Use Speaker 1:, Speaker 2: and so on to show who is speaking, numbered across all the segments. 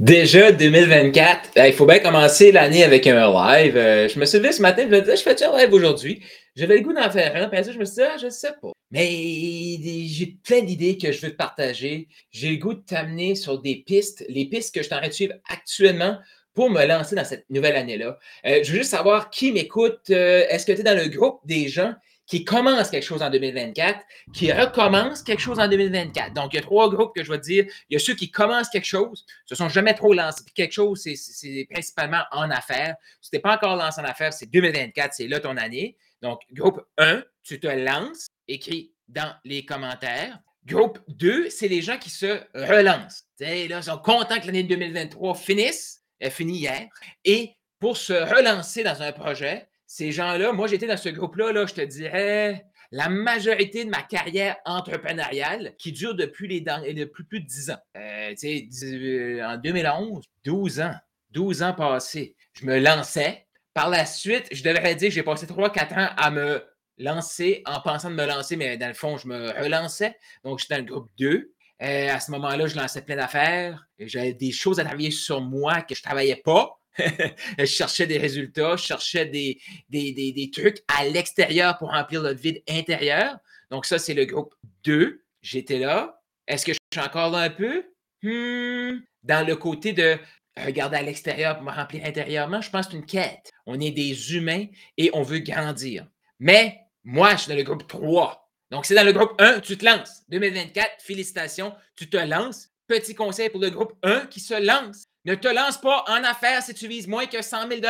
Speaker 1: Déjà 2024, il faut bien commencer l'année avec un live. Euh, je me suis levé ce matin, je me disais, je fais un live aujourd'hui? J'avais le goût d'en faire un, puis ça, je me suis dit, ah, je sais pas. Mais j'ai plein d'idées que je veux te partager. J'ai le goût de t'amener sur des pistes, les pistes que je t'en de suivre actuellement pour me lancer dans cette nouvelle année-là. Euh, je veux juste savoir qui m'écoute. Euh, est-ce que tu es dans le groupe des gens qui commence quelque chose en 2024, qui recommence quelque chose en 2024. Donc, il y a trois groupes que je vais te dire. Il y a ceux qui commencent quelque chose, se sont jamais trop lancés. quelque chose, c'est principalement en affaires. Si tu n'es pas encore lancé en affaires, c'est 2024, c'est là ton année. Donc, groupe 1, tu te lances, écris dans les commentaires. Groupe 2, c'est les gens qui se relancent. là, ils sont contents que l'année 2023 finisse. Elle finit hier. Et pour se relancer dans un projet, ces gens-là, moi, j'étais dans ce groupe-là, là, je te dirais, la majorité de ma carrière entrepreneuriale qui dure depuis, les, plus de 10 ans. Euh, euh, en 2011, 12 ans, 12 ans passés, je me lançais. Par la suite, je devrais dire que j'ai passé 3-4 ans à me lancer en pensant de me lancer, mais dans le fond, je me relançais. Donc, j'étais dans le groupe 2. Euh, à ce moment-là, je lançais plein d'affaires. J'avais des choses à travailler sur moi que je ne travaillais pas. je cherchais des résultats, je cherchais des, des, trucs à l'extérieur pour remplir le vide intérieur. Donc, ça, c'est le groupe 2. J'étais là. Est-ce que je suis encore là un peu? Hmm. Dans le côté de regarder à l'extérieur pour me remplir intérieurement, je pense que c'est une quête. On est des humains et on veut grandir. Mais moi, je suis dans le groupe 3. Donc, c'est dans le groupe 1, tu te lances. 2024, félicitations, tu te lances. Petit conseil pour le groupe 1 qui se lance. Ne te lance pas en affaires si tu vises moins que 100 000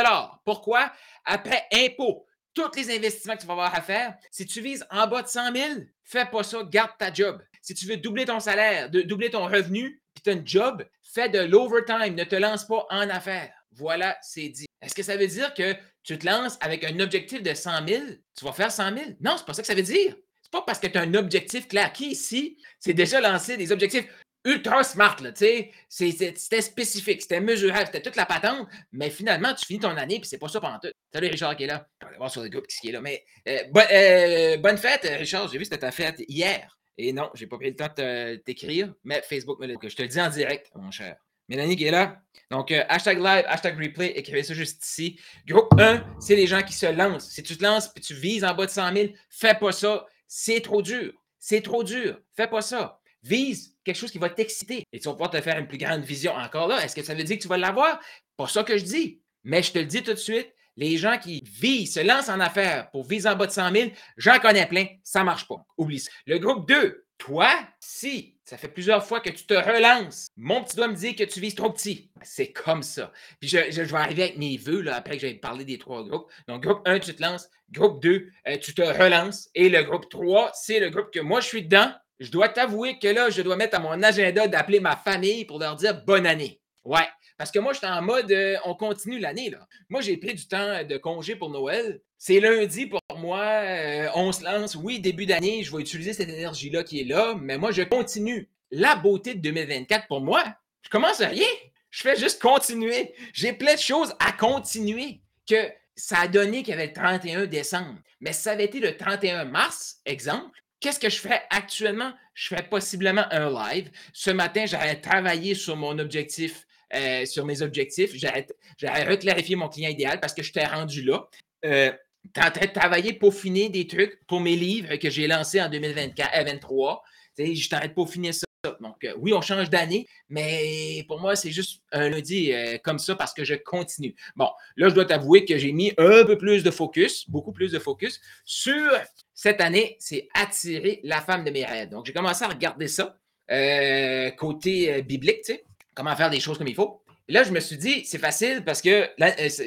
Speaker 1: Pourquoi? Après impôt, tous les investissements que tu vas avoir à faire, si tu vises en bas de 100 000, fais pas ça, garde ta job. Si tu veux doubler ton salaire, doubler ton revenu, puis tu as un job, fais de l'overtime, ne te lance pas en affaires. Voilà, c'est dit. Est-ce que ça veut dire que tu te lances avec un objectif de 100 000, tu vas faire 100 000? Non, c'est pas ça que ça veut dire. C'est pas parce que tu as un objectif clair. Qui ici c'est déjà lancé des objectifs? Ultra smart, là, tu sais. C'était spécifique, c'était mesurable, c'était toute la patente, mais finalement, tu finis ton année, puis c'est pas ça pendant tout. Salut Richard qui est là. On va voir sur le groupe qui est là. Mais euh, euh, bonne fête, Richard. J'ai vu que c'était ta fête hier. Et non, j'ai pas pris le temps de t'écrire, mais Facebook me l'a dit. Je te le dis en direct, mon cher. Mélanie qui est là. Donc, euh, hashtag live, hashtag replay, écrivez ça juste ici. Groupe 1, c'est les gens qui se lancent. Si tu te lances puis tu vises en bas de 100 000, fais pas ça. C'est trop dur. C'est trop dur. Fais pas ça. Vise quelque chose qui va t'exciter et tu vas pouvoir te faire une plus grande vision. Encore là, est-ce que ça veut dire que tu vas l'avoir? Pas ça que je dis. Mais je te le dis tout de suite, les gens qui visent, se lancent en affaires pour viser en bas de 100 000, j'en connais plein, ça ne marche pas. Oublie ça. Le groupe 2, toi, si ça fait plusieurs fois que tu te relances, mon petit doigt me dit que tu vises trop petit. C'est comme ça. Puis je, vais arriver avec mes vœux là, après que j'ai parlé des trois groupes. Donc, groupe 1, tu te lances. Groupe 2, euh, tu te relances. Et le groupe 3, c'est le groupe que moi, je suis dedans je dois t'avouer que là, je dois mettre à mon agenda d'appeler ma famille pour leur dire bonne année. Ouais, parce que moi, je suis en mode euh, on continue l'année. là. Moi, j'ai pris du temps de congé pour Noël. C'est lundi pour moi. Euh, on se lance. Oui, début d'année, je vais utiliser cette énergie-là qui est là, mais moi, je continue. La beauté de 2024 pour moi, je commence à rien. Je fais juste continuer. J'ai plein de choses à continuer. Que ça a donné qu'il y avait le 31 décembre. Mais ça avait été le 31 mars, exemple, Qu'est-ce que je ferais actuellement? Je ferais possiblement un live. Ce matin, j'aurais travaillé sur mon objectif, euh, sur mes objectifs. J'aurais reclarifié mon client idéal parce que je t'ai rendu là. Euh, en train de travailler pour finir des trucs pour mes livres que j'ai lancés en 2024, 2023. Je t'arrête pour finir ça. Donc, euh, oui, on change d'année, mais pour moi, c'est juste un lundi euh, comme ça parce que je continue. Bon, là, je dois t'avouer que j'ai mis un peu plus de focus, beaucoup plus de focus sur cette année, c'est attirer la femme de mes rêves. Donc, j'ai commencé à regarder ça euh, côté biblique, tu sais, comment faire des choses comme il faut. là, je me suis dit, c'est facile parce que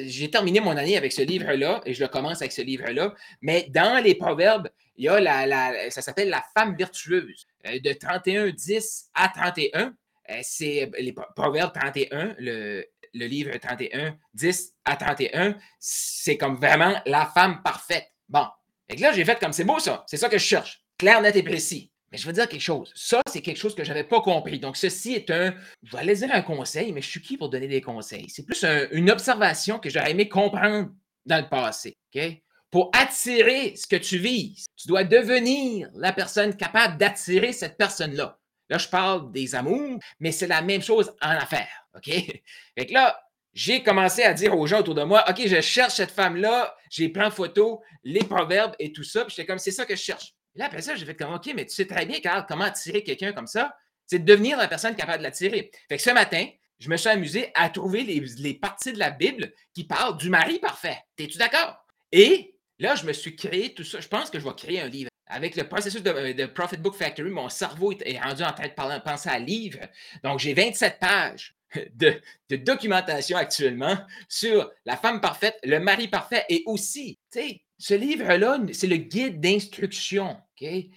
Speaker 1: j'ai terminé mon année avec ce livre-là et je le commence avec ce livre-là. Mais dans les proverbes, il y a la, ça s'appelle La femme vertueuse euh, de 31, 10 à 31. Euh, c'est les Proverbes 31, le, livre 31, 10 à 31. C'est comme vraiment la femme parfaite. Bon. Et là, j'ai fait comme c'est beau ça. C'est ça que je cherche. Clair, net et précis. Mais je veux dire quelque chose. Ça, c'est quelque chose que je n'avais pas compris. Donc, ceci est un, je vais dire un conseil, mais je suis qui pour donner des conseils? C'est plus une observation que j'aurais aimé comprendre dans le passé. OK? Pour attirer ce que tu vises, tu dois devenir la personne capable d'attirer cette personne-là. Là, je parle des amours, mais c'est la même chose en affaires. OK? Fait que là, j'ai commencé à dire aux gens autour de moi, OK, je cherche cette femme-là, j'ai plein de photos, les proverbes et tout ça. Puis j'étais comme, c'est ça que je cherche. Là, après ça, j'ai fait comme, OK, mais tu sais très bien, Carl, comment attirer quelqu'un comme ça? C'est de devenir la personne capable de l'attirer. Fait que ce matin, je me suis amusé à trouver les, les parties de la Bible qui parlent du mari parfait. Es-tu d'accord? Et là, je me suis créé tout ça. Je pense que je vais créer un livre. Avec le processus de, Profit Book Factory, mon cerveau est rendu en train de penser à livre. Donc, j'ai 27 pages de, documentation actuellement sur la femme parfaite, le mari parfait et aussi, tu sais, ce livre-là, c'est le guide d'instruction.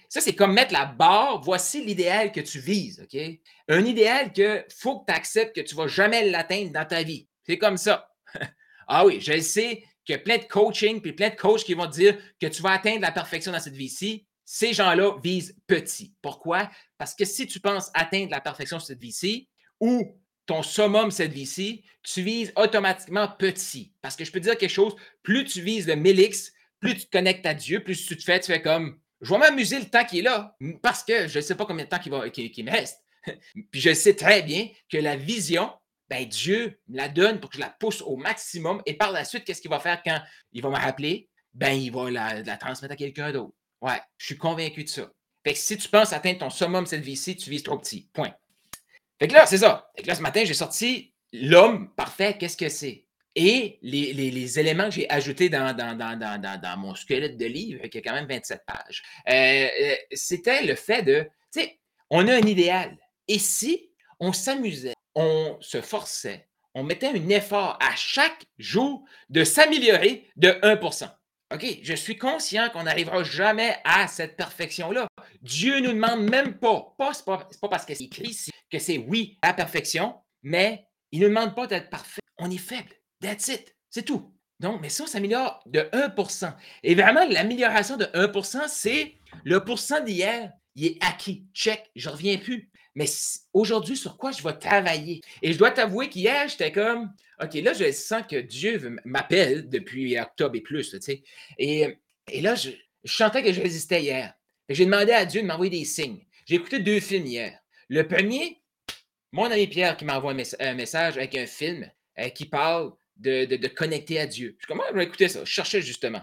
Speaker 1: Ça, c'est comme mettre la barre. Voici l'idéal que tu vises. OK? Un idéal que faut que tu acceptes que tu ne vas jamais l'atteindre dans ta vie. C'est comme ça. ah oui, je sais qu'il plein de coaching puis plein de coachs qui vont dire que tu vas atteindre la perfection dans cette vie-ci. Ces gens-là visent petit. Pourquoi? Parce que si tu penses atteindre la perfection cette vie-ci ou ton summum cette vie-ci, tu vises automatiquement petit. Parce que je peux te dire quelque chose, plus tu vises le 1000X, plus tu te connectes à Dieu, plus tu te fais, tu fais comme, je vais m'amuser le temps qui est là, parce que je ne sais pas combien de temps qui me reste. Puis je sais très bien que la vision, ben Dieu me la donne pour que je la pousse au maximum. Et par la suite, qu'est-ce qu'il va faire quand il va me rappeler? Ben, il va la, transmettre à quelqu'un d'autre. Ouais, je suis convaincu de ça. Fait que si tu penses atteindre ton summum cette vie-ci, tu vises trop petit. Point. Fait que là, c'est ça. Fait que là, ce matin, j'ai sorti l'homme parfait, qu'est-ce que c'est? Et les, éléments que j'ai ajoutés dans, dans, mon squelette de livre, qui a quand même 27 pages, euh, euh, c'était le fait de, tu sais, on a un idéal. Et si on s'amusait, on se forçait, on mettait un effort à chaque jour de s'améliorer de 1% OK, je suis conscient qu'on n'arrivera jamais à cette perfection-là. Dieu ne nous demande même pas, pas ce n'est pas, parce que c'est écrit que c'est oui la perfection, mais il ne nous demande pas d'être parfait. On est faible. That's it. C'est tout. Donc, mais ça, on s'améliore de 1% Et vraiment, l'amélioration de 1% c'est le pourcent d'hier, il est acquis. Check, je ne reviens plus. Mais aujourd'hui, sur quoi je vais travailler? Et je dois t'avouer qu'hier, j'étais comme, OK, là, je sens que Dieu m'appelle depuis octobre et plus, tu sais. Et, et là, je, je sentais que je résistais hier. J'ai demandé à Dieu de m'envoyer des signes. J'ai écouté deux films hier. Le premier, mon ami Pierre qui m'envoie un, message avec un film euh, qui parle de, connecter à Dieu. Je commence à écouter ça. Je cherchais justement.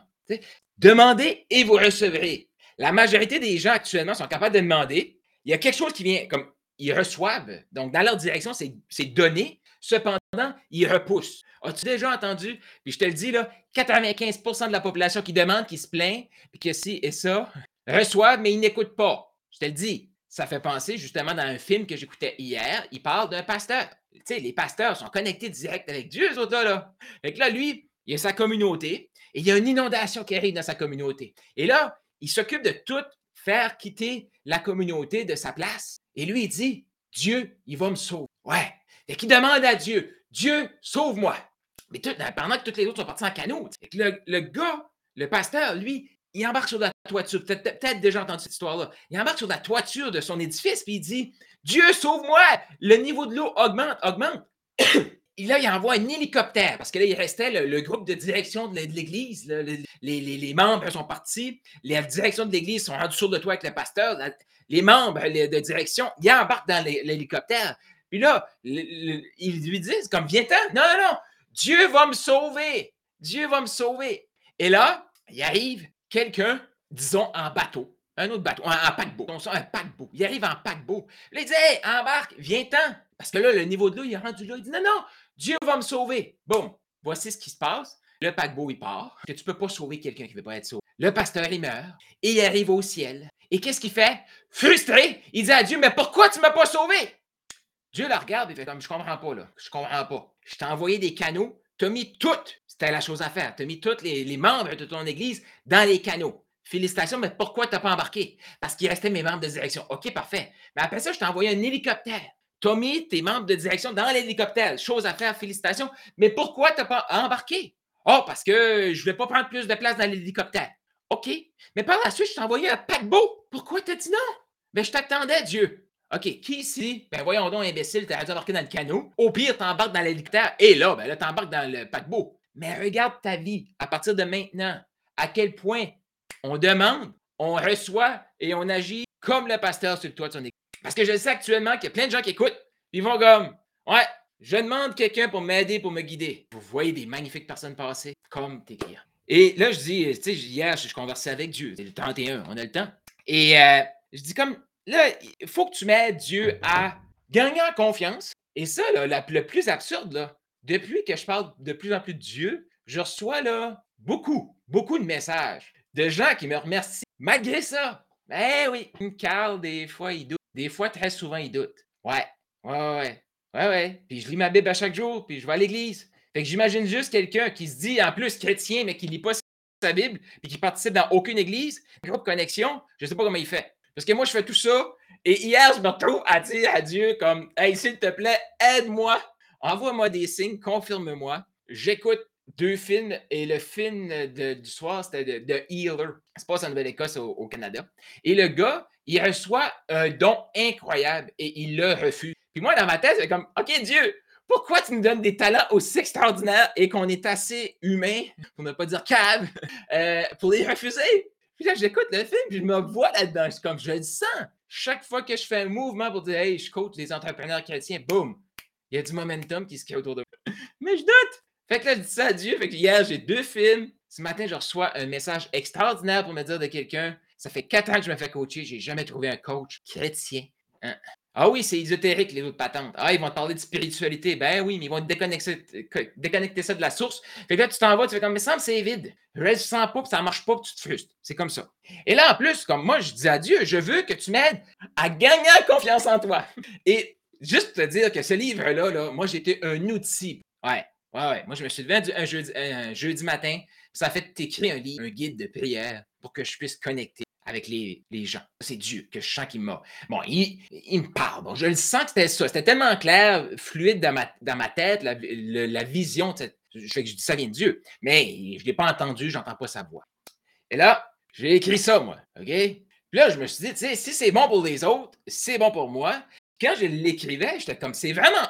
Speaker 1: Demandez et vous recevrez. La majorité des gens actuellement sont capables de demander. Il y a quelque chose qui vient, comme ils reçoivent. Donc, dans leur direction, c'est donné. Cependant, ils repoussent. As-tu déjà entendu? Puis je te le dis, là, 95% de la population qui demande, qui se plaint, puis que si et ça, reçoivent, mais ils n'écoutent pas. Je te le dis. Ça fait penser justement dans un film que j'écoutais hier, il parle d'un pasteur. Tu sais, les pasteurs sont connectés direct avec Dieu, ce là. Fait que là, lui, il a sa communauté et il y a une inondation qui arrive dans sa communauté. Et là, il s'occupe de tout faire quitter la communauté de sa place. Et lui, il dit, Dieu, il va me sauver. Ouais. Et qui demande à Dieu, Dieu, sauve-moi. Mais tout, pendant que tous les autres sont partis en canot, le, le gars, le pasteur, lui, il embarque sur la toiture. Peut-être peut déjà entendu cette histoire-là. Il embarque sur la toiture de son édifice, puis il dit Dieu, sauve-moi Le niveau de l'eau augmente, augmente. Et là, il envoie un hélicoptère, parce que là, il restait le, groupe de direction de l'Église. Les, membres sont partis. Les directions de l'Église sont rendus sur le toit avec le pasteur. Les membres de direction, ils embarquent dans l'hélicoptère. Puis là, ils lui disent comme, viens-t'en. Non, non, non. Dieu va me sauver. Dieu va me sauver. Et là, il arrive quelqu'un, disons, en bateau, un autre bateau, en, paquebot, un paquebot. Il arrive en paquebot. Il dit Hey, embarque, viens-t'en. Parce que là, le niveau de l'eau, il est rendu là. Il dit Non, non, Dieu va me sauver. Bon, voici ce qui se passe. Le paquebot, il part. Que tu ne peux pas sauver quelqu'un qui ne veut pas être sauvé. Le pasteur, il meurt. Et il arrive au ciel. Et qu'est-ce qu'il fait? Frustré, il dit à Dieu Mais pourquoi tu ne m'as pas sauvé? Dieu le regarde et fait comme Je comprends pas, là. Je comprends pas. Je t'ai envoyé des canaux. Tu as mis toutes c'était la chose à faire. Tu as mis tous les, membres de ton Église dans les canaux. Félicitations, mais pourquoi tu n'as pas embarqué? Parce qu'il restait mes membres de direction. OK, parfait. Mais après ça, je t'ai envoyé un hélicoptère. Tu as mis tes membres de direction dans l'hélicoptère. Chose à faire, félicitations. Mais pourquoi tu n'as pas embarqué? Oh, parce que je ne vais pas prendre plus de place dans l'hélicoptère. OK. Mais par la suite, je t'ai envoyé un paquebot. Pourquoi tu as dit non? Ben, je t'attendais, Dieu. OK, qui ici? Ben voyons donc, imbécile, t'as dû embarquer dans le canot. Au pire, t'embarques dans l'hélicoptère. Et là, ben là, t'embarques dans le paquebot. Mais regarde ta vie à partir de maintenant, à quel point on demande, on reçoit et on agit comme le pasteur sur le toit de son église. Parce que je sais actuellement qu'il y a plein de gens qui écoutent, ils vont comme Ouais, je demande quelqu'un pour m'aider, pour me guider. Vous voyez des magnifiques personnes passer comme tes clients. Et là, je dis, tu sais, hier, je, conversais avec Dieu. C'est le 31, on a le temps. Et euh, je dis comme, là, il faut que tu m'aides Dieu à gagner en confiance. Et ça, là, le plus absurde, là, depuis que je parle de plus en plus de Dieu, je reçois là beaucoup, beaucoup de messages de gens qui me remercient. Malgré ça, ben oui, Carl, des fois, il doute. Des fois, très souvent, il doute. Ouais, ouais, ouais. Ouais, ouais. Puis je lis ma Bible à chaque jour, puis je vais à l'église. Fait que j'imagine juste quelqu'un qui se dit en plus chrétien, mais qui lit pas sa Bible, puis qui participe dans aucune église, groupe connexion, je sais pas comment il fait. Parce que moi, je fais tout ça, et hier, je me retrouve à dire à Dieu comme Hey, s'il te plaît, aide-moi, envoie-moi des signes, confirme-moi. J'écoute deux films, et le film du soir, c'était The Healer. Ça se passe en Nouvelle-Écosse, au, au Canada. Et le gars, il reçoit un don incroyable et il le refuse. Puis moi, dans ma tête, c'est comme, OK, Dieu, pourquoi tu nous donnes des talents aussi extraordinaires et qu'on est assez humain, pour ne pas dire cave, euh, pour les refuser? Puis là, j'écoute le film, puis je me vois là-dedans. C'est comme, je le sens. Chaque fois que je fais un mouvement pour dire, hey, je coach les entrepreneurs chrétiens, boum, il y a du momentum qui se crée autour de moi. Mais je doute. Fait que là, je dis ça à Dieu. Fait que hier, j'ai deux films. Ce matin, je reçois un message extraordinaire pour me dire de quelqu'un. Ça fait quatre ans que je me fais coacher. J'ai jamais trouvé un coach chrétien. Hein? Ah oui, c'est ésotérique, les autres patentes. Ah, ils vont te parler de spiritualité. Ben oui, mais ils vont te déconnecter, ça de la source. Fait que là, tu t'en vas, tu fais comme, mais me c'est vide. Reste sans pas, puis ça marche pas, puis tu te frustres. C'est comme ça. Et là, en plus, comme moi, je dis à Dieu, je veux que tu m'aides à gagner confiance en toi. Et juste te dire que ce livre-là, là, moi, j'étais un outil. Ouais, ouais, ouais. Moi, je me suis levé un jeudi, matin, ça fait t'écrire un livre, un guide de prière pour que je puisse connecter avec les, les gens. C'est Dieu que je sens qu'il m'a. Bon, il, il, me parle. Bon, je le sens que c'était ça. C'était tellement clair, fluide dans ma, dans ma tête, la, la vision. Je fais que je dis ça vient de Dieu. Mais je ne l'ai pas entendu, je n'entends pas sa voix. Et là, j'ai écrit ça, moi. OK? Puis là, je me suis dit, tu sais, si c'est bon pour les autres, c'est bon pour moi. Quand je l'écrivais, j'étais comme, c'est vraiment.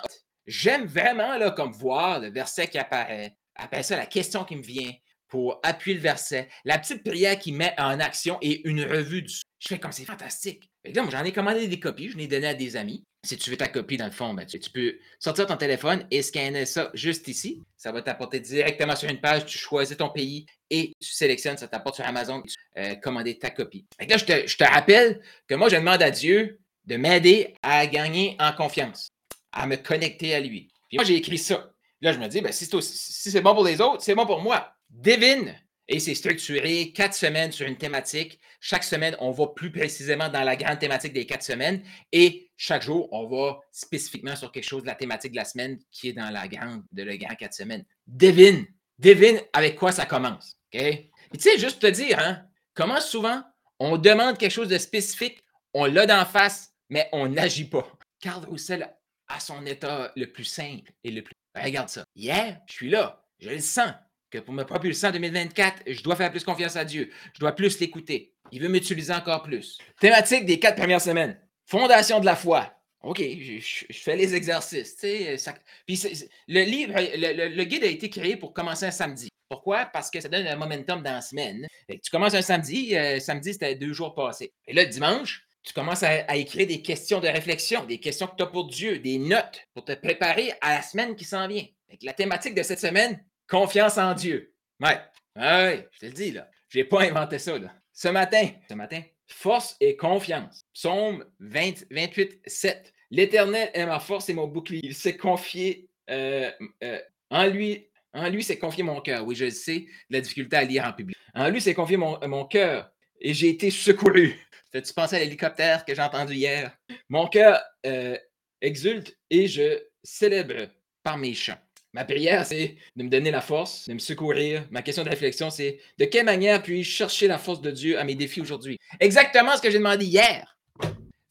Speaker 1: J'aime vraiment, là, comme voir le verset qui apparaît. Après ça, la question qui me vient pour appuyer le verset, la petite prière qui met en action et une revue du. Je fais comme c'est fantastique. là, j'en ai commandé des copies, je l'ai donné à des amis. Si tu veux ta copie, dans le fond, ben, tu, peux sortir ton téléphone et scanner ça juste ici. Ça va t'apporter directement sur une page. Tu choisis ton pays et tu sélectionnes, ça t'apporte sur Amazon, euh, commander ta copie. là, je te, je te rappelle que moi, je demande à Dieu de m'aider à gagner en confiance, à me connecter à lui. Puis moi, j'ai écrit ça. Là, je me dis, ben, si c'est bon pour les autres, c'est bon pour moi. Devine, et c'est structuré quatre semaines sur une thématique. Chaque semaine, on va plus précisément dans la grande thématique des quatre semaines et chaque jour, on va spécifiquement sur quelque chose de la thématique de la semaine qui est dans la grande, de le grand quatre semaines. Devine, devine avec quoi ça commence. OK? Tu sais, juste te dire, hein, comment souvent on demande quelque chose de spécifique, on l'a d'en face, mais on n'agit pas. Carl Roussel à son état le plus simple et le plus. Regarde ça. Hier, je suis là, je le sens pour me propulser en 2024, je dois faire plus confiance à Dieu. Je dois plus l'écouter. Il veut m'utiliser encore plus. Thématique des quatre premières semaines. Fondation de la foi. OK, je, fais les exercices. Puis le livre, le, guide a été créé pour commencer un samedi. Pourquoi? Parce que ça donne un momentum dans la semaine. tu commences un samedi, euh, samedi c'était deux jours passés. Et là, dimanche, tu commences à, à, écrire des questions de réflexion, des questions que tu as pour Dieu, des notes pour te préparer à la semaine qui s'en vient. la thématique de cette semaine, Confiance en Dieu. Ouais. Ouais, je te le dis, là. Je n'ai pas inventé ça. Ce matin, ce matin, force et confiance. Psaume 28, 7. L'Éternel est ma force et mon bouclier. Il s'est confié euh, euh, en lui. En lui, s'est confié mon cœur. Oui, je le sais, la difficulté à lire en public. En lui, s'est confié mon, cœur et j'ai été secouru. Tu pensé à l'hélicoptère que j'ai entendu hier? Mon cœur euh, exulte et je célèbre par mes chants. Ma prière, c'est de me donner la force, de me secourir. Ma question de réflexion, c'est de quelle manière puis-je chercher la force de Dieu à mes défis aujourd'hui? Exactement ce que j'ai demandé hier.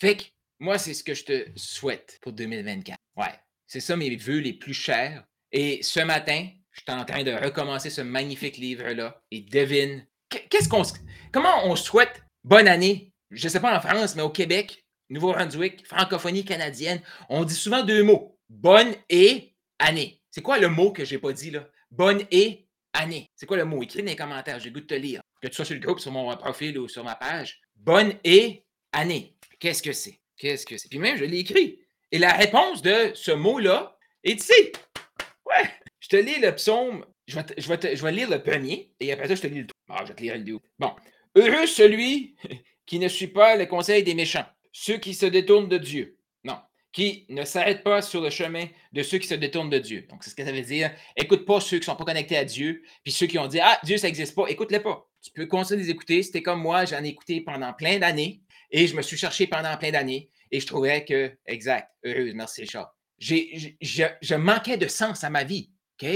Speaker 1: Fait que moi, c'est ce que je te souhaite pour 2024. Ouais, c'est ça mes vœux les plus chers. Et ce matin, je suis en train de recommencer ce magnifique livre-là. Et devine, qu'est-ce qu'on, comment on souhaite bonne année? Je ne sais pas en France, mais au Québec, Nouveau-Brunswick, francophonie canadienne, on dit souvent deux mots. Bonne et année. C'est quoi le mot que je n'ai pas dit là? Bonne et année. C'est quoi le mot? Écris dans les commentaires, j'ai goût de te lire. Que tu sois sur le groupe, sur mon profil ou sur ma page. Bonne et année. Qu'est-ce que c'est? Qu'est-ce que c'est? Puis même, je l'ai écrit. Et la réponse de ce mot-là est ici. Ouais. Je te lis le psaume. Je vais, je, vais je vais, lire le premier et après ça, je te lis le tout. Ah, je te lire le deux. Bon. Heureux celui qui ne suit pas le conseil des méchants, ceux qui se détournent de Dieu. Qui ne s'arrêtent pas sur le chemin de ceux qui se détournent de Dieu. Donc, c'est ce que ça veut dire. Écoute pas ceux qui ne sont pas connectés à Dieu, puis ceux qui ont dit Ah, Dieu, ça n'existe pas. Écoute-les pas. Tu peux continuer de les écouter. C'était comme moi, j'en ai écouté pendant plein d'années et je me suis cherché pendant plein d'années et je trouvais que, exact, heureuse, merci Richard. J'ai, je, je manquais de sens à ma vie. OK?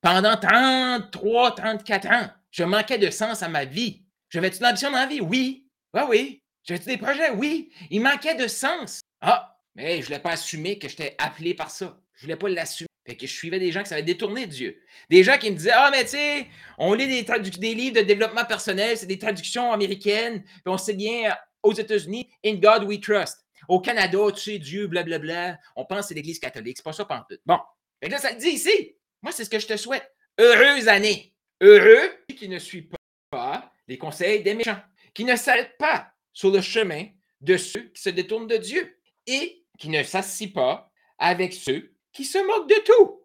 Speaker 1: Pendant 33, 34 ans, je manquais de sens à ma vie. J'avais-tu une ambition dans la vie? Oui. Oui, oui. J'avais-tu des projets? Oui. Il manquait de sens. Ah, mais je ne voulais pas assumer que j'étais appelé par ça. Je ne voulais pas l'assumer. Que je suivais des gens qui savaient détourner Dieu. Des gens qui me disaient Ah, mais tu sais, on lit des, des, livres de développement personnel, c'est des traductions américaines, on sait bien aux États-Unis, In God we trust. Au Canada, tu sais, Dieu, blablabla. On pense que c'est l'Église catholique. C'est pas ça, tout. Bon. Fait là, ça te dit ici. Moi, c'est ce que je te souhaite. Heureuse année. Heureux qui ne suit pas les conseils des méchants, qui ne s'arrête pas sur le chemin de ceux qui se détournent de Dieu et qui ne s'assit pas avec ceux qui se moquent de tout.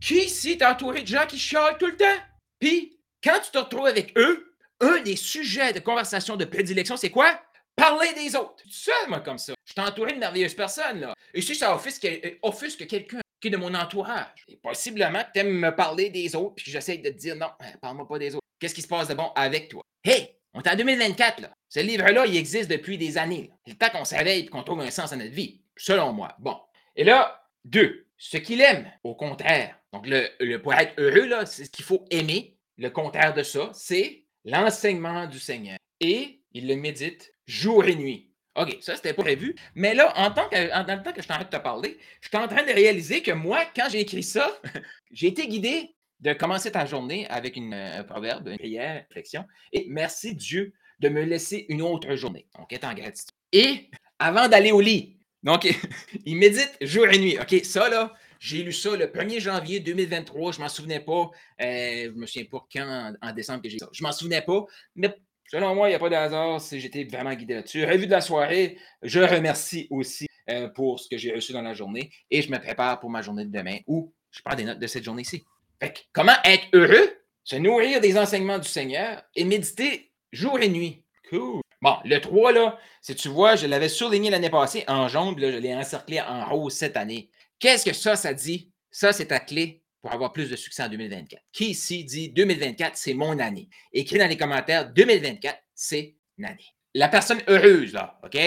Speaker 1: Qui ici est entouré de gens qui chialent tout le temps? Puis, quand tu te retrouves avec eux, un des sujets de conversation de prédilection, c'est quoi? Parler des autres. Je suis seul, moi, comme ça. Je suis entouré de merveilleuses personnes, là. Et si ça offusque, euh, offusque quelqu'un qui est de mon entourage, et possiblement que tu aimes me parler des autres, puis j'essaie de te dire non, hein, parle-moi pas des autres. Qu'est-ce qui se passe de bon avec toi? Hey! On est en 2024, là. Ce livre-là, il existe depuis des années. C'est le temps qu'on s'éveille et qu'on trouve un sens à notre vie, selon moi. Bon. Et là, deux, ce qu'il aime, au contraire. Donc, le, pour être heureux, c'est ce qu'il faut aimer. Le contraire de ça, c'est l'enseignement du Seigneur. Et il le médite jour et nuit. OK, ça, c'était pas prévu. Mais là, en tant que, temps que je suis en train de te parler, je suis en train de réaliser que moi, quand j'ai écrit ça, j'ai été guidé de commencer ta journée avec un proverbe, une prière, une réflexion. Et merci Dieu de me laisser une autre journée. Donc, est en gratitude. Et avant d'aller au lit, donc, il médite jour et nuit. OK, ça, là, j'ai lu ça le 1er janvier 2023. Je m'en souvenais pas. Euh, je me souviens pas quand en, décembre que j'ai ça. Je m'en souvenais pas. Mais selon moi, il n'y a pas de hasard. J'étais vraiment guidé là-dessus. Revue de la soirée. Je remercie aussi euh, pour ce que j'ai reçu dans la journée. Et je me prépare pour ma journée de demain où je prends des notes de cette journée-ci. Fait comment être heureux? Se nourrir des enseignements du Seigneur et méditer jour et nuit? Cool. Bon, le 3, là, si tu vois, je l'avais surligné l'année passée en jaune, là, je l'ai encerclé en rose cette année. Qu'est-ce que ça, ça dit? Ça, c'est ta clé pour avoir plus de succès en 2024. Qui ici dit 2024, c'est mon année? Écris dans les commentaires 2024, c'est l'année. La personne heureuse, là, OK?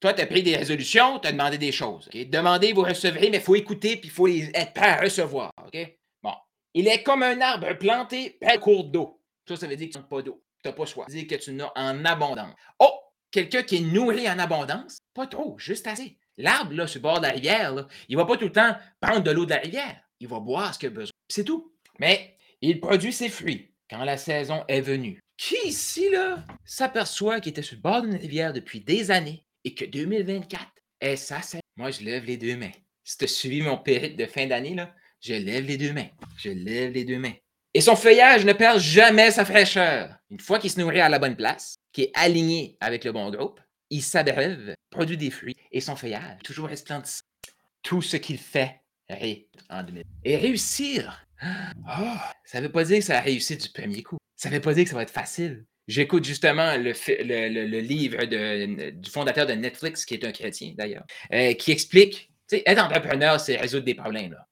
Speaker 1: Toi, tu as pris des résolutions, tu as demandé des choses. Demandez, vous recevrez, mais il faut écouter puis il faut être prêt à recevoir. OK? Bon. Il est comme un arbre planté de cours d'eau. Ça, ça veut dire que tu n'as pas d'eau tu n'as pas choix. Dire que tu n'as en abondance. Oh, quelqu'un qui est nourri en abondance, pas trop, juste assez. L'arbre, là, sur le bord de la rivière, là, il ne va pas tout le temps prendre de l'eau de la rivière. Il va boire ce qu'il a besoin. C'est tout. Mais il produit ses fruits quand la saison est venue. Qui ici, là, s'aperçoit qu'il était sur le bord d'une rivière depuis des années et que 2024 est sa Moi, je lève les deux mains. Si tu as suivi mon périple de fin d'année, là, je lève les deux mains. Je lève les deux mains. Et son feuillage ne perd jamais sa fraîcheur. Une fois qu'il se nourrit à la bonne place, qui est aligné avec le bon groupe, il s'abreuve, produit des fruits et son feuillage toujours resplendissant. Tout ce qu'il fait en 2000. Et réussir, oh, ça ne veut pas dire que ça a réussi du premier coup. Ça ne veut pas dire que ça va être facile. J'écoute justement le, livre du fondateur de Netflix, qui est un chrétien d'ailleurs, euh, qui explique, être entrepreneur, c'est résoudre des problèmes. Là.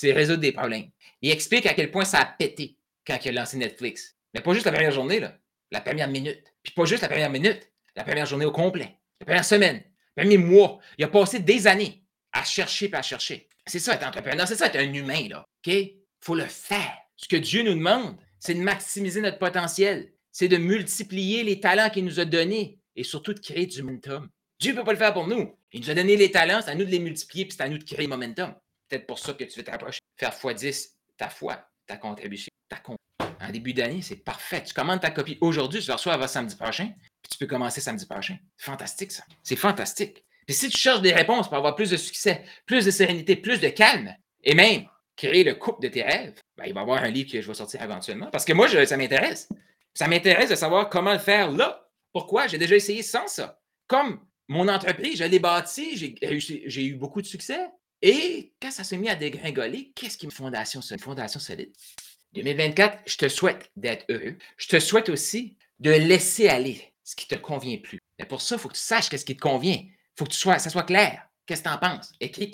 Speaker 1: C'est résoudre des problèmes. Il explique à quel point ça a pété quand il a lancé Netflix. Mais pas juste la première journée, là. La première minute. Puis pas juste la première minute. La première journée au complet. La première semaine. Le premier mois. Il a passé des années à chercher et à chercher. C'est ça être entrepreneur. C'est ça être un humain, là. OK? faut le faire. Ce que Dieu nous demande, c'est de maximiser notre potentiel. C'est de multiplier les talents qu'il nous a donnés et surtout de créer du momentum. Dieu ne peut pas le faire pour nous. Il nous a donné les talents, c'est à nous de les multiplier puis c'est à nous de créer le momentum. Peut-être pour ça que tu veux t'approcher. Faire x10 ta foi, ta contribution, ta compte. En début d'année, c'est parfait. Tu commandes ta copie aujourd'hui, tu la reçois avant samedi prochain, puis tu peux commencer samedi prochain. Fantastique, ça. C'est fantastique. Puis si tu cherches des réponses pour avoir plus de succès, plus de sérénité, plus de calme, et même créer le couple de tes rêves, ben, il va y avoir un livre que je vais sortir éventuellement. Parce que moi, ça m'intéresse. Ça m'intéresse de savoir comment le faire là. Pourquoi? J'ai déjà essayé sans ça. Comme mon entreprise, je l'ai bâtie, j'ai eu beaucoup de succès. Et quand ça s'est mis à dégringoler, qu'est-ce qui me fondation solide? Fondation solide. 2024, je te souhaite d'être heureux. Je te souhaite aussi de laisser aller ce qui ne te convient plus. Mais pour ça, il faut que tu saches ce qui te convient. Il faut que tu sois, ça soit clair. Qu'est-ce que tu en penses? Écris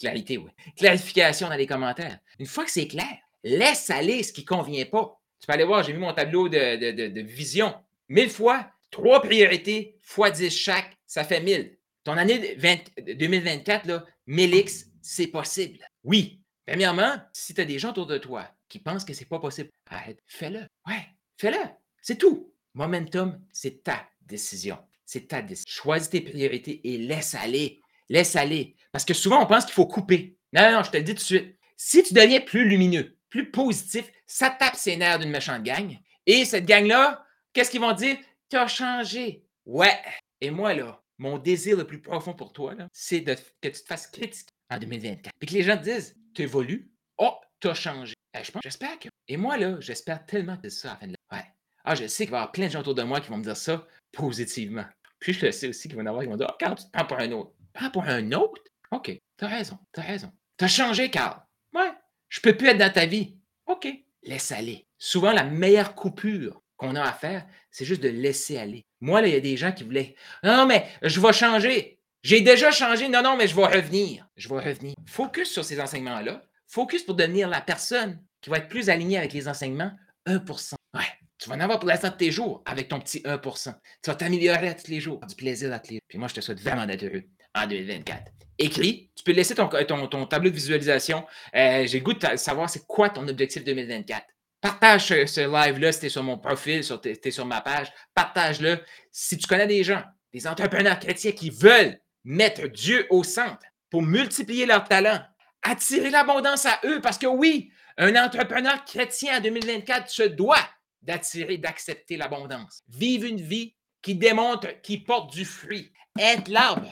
Speaker 1: oui. Clarification dans les commentaires. Une fois que c'est clair, laisse aller ce qui ne convient pas. Tu peux aller voir, j'ai mis mon tableau de, vision. Mille fois, trois priorités, fois 10 chaque, ça fait 1000. Ton année 2024, là, 1000X, c'est possible. Oui. Premièrement, si tu as des gens autour de toi qui pensent que c'est pas possible, arrête, fais-le. Ouais, fais-le. C'est tout. Momentum, c'est ta décision. C'est ta décision. Choisis tes priorités et laisse aller. Laisse aller. Parce que souvent, on pense qu'il faut couper. Non, non, je te le dis tout de suite. Si tu deviens plus lumineux, plus positif, ça tape ses nerfs d'une méchante gang. Et cette gang-là, qu'est-ce qu'ils vont dire? Tu as changé. Ouais. Et moi, là, mon désir le plus profond pour toi, c'est que tu te fasses critiquer en 2024. Et que les gens te disent, tu évolues. Oh, tu as changé. Je j'espère que. Et moi, là, j'espère tellement que c'est ça à la fin de la. Ouais. Ah, je sais qu'il va y avoir plein de gens autour de moi qui vont me dire ça positivement. Puis je le sais aussi qu'il va y en avoir qui vont dire, oh, Carl, tu te prends pour un autre. Prends pour un autre? OK, t'as raison, t'as raison. T'as changé, Carl. Ouais, je peux plus être dans ta vie. OK, laisse aller. Souvent, la meilleure coupure qu'on a à faire, c'est juste de laisser aller. Moi, là, il y a des gens qui voulaient, non, mais je vais changer. J'ai déjà changé. Non, non, mais je vais revenir. Je vais revenir. Focus sur ces enseignements-là. Focus pour devenir la personne qui va être plus alignée avec les enseignements 1% Ouais, tu vas en avoir pour l'instant de tes jours avec ton petit 1% Tu vas t'améliorer tous les jours, du plaisir à tous les jours. Puis moi, je te souhaite vraiment d'être heureux en 2024. Écris, tu peux laisser ton, ton, tableau de visualisation. Euh, j'ai le goût de savoir c'est quoi ton objectif 2024. Partage ce, live-là si tu es sur mon profil, si tu es sur ma page. Partage-le. Si tu connais des gens, des entrepreneurs chrétiens qui veulent mettre Dieu au centre pour multiplier leurs talents, attirer l'abondance à eux, parce que oui, un entrepreneur chrétien en 2024 se doit d'attirer, d'accepter l'abondance. Vive une vie qui démontre, qui porte du fruit. Être l'arbre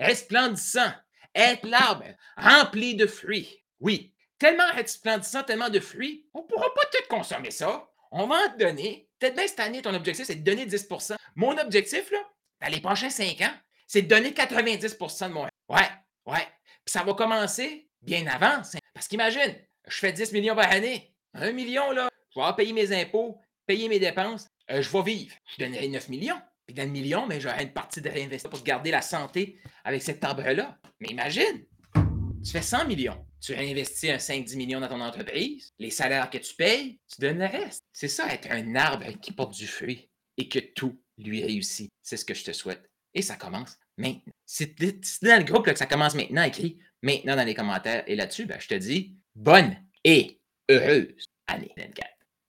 Speaker 1: resplendissant. Être l'arbre rempli de fruits. Oui, tellement resplendissant, tellement de fruits, on ne pourra pas tout consommer ça. On va en te donner. Peut-être bien cette année, ton objectif, c'est de donner 10% Mon objectif, là, dans les prochains 5 ans, c'est de donner 90% de mon. Ouais, ouais. Puis ça va commencer bien avant. Parce qu'imagine, je fais 10 millions par année. Un million, là, je vais payer mes impôts, payer mes dépenses, euh, je vais vivre. Je donnerai 9 millions. Puis dans le million, mais j'aurai une partie de réinvestir pour garder la santé avec cet arbre-là. Mais imagine, tu fais 100 millions. Tu réinvestis un 5-10 millions dans ton entreprise. Les salaires que tu payes, tu donnes le reste. C'est ça, être un arbre qui porte du fruit et que tout lui réussit. C'est ce que je te souhaite. Et ça commence maintenant. Es dans le groupe que ça commence maintenant, écris maintenant dans les commentaires. Et là-dessus, ben, je te dis bonne et heureuse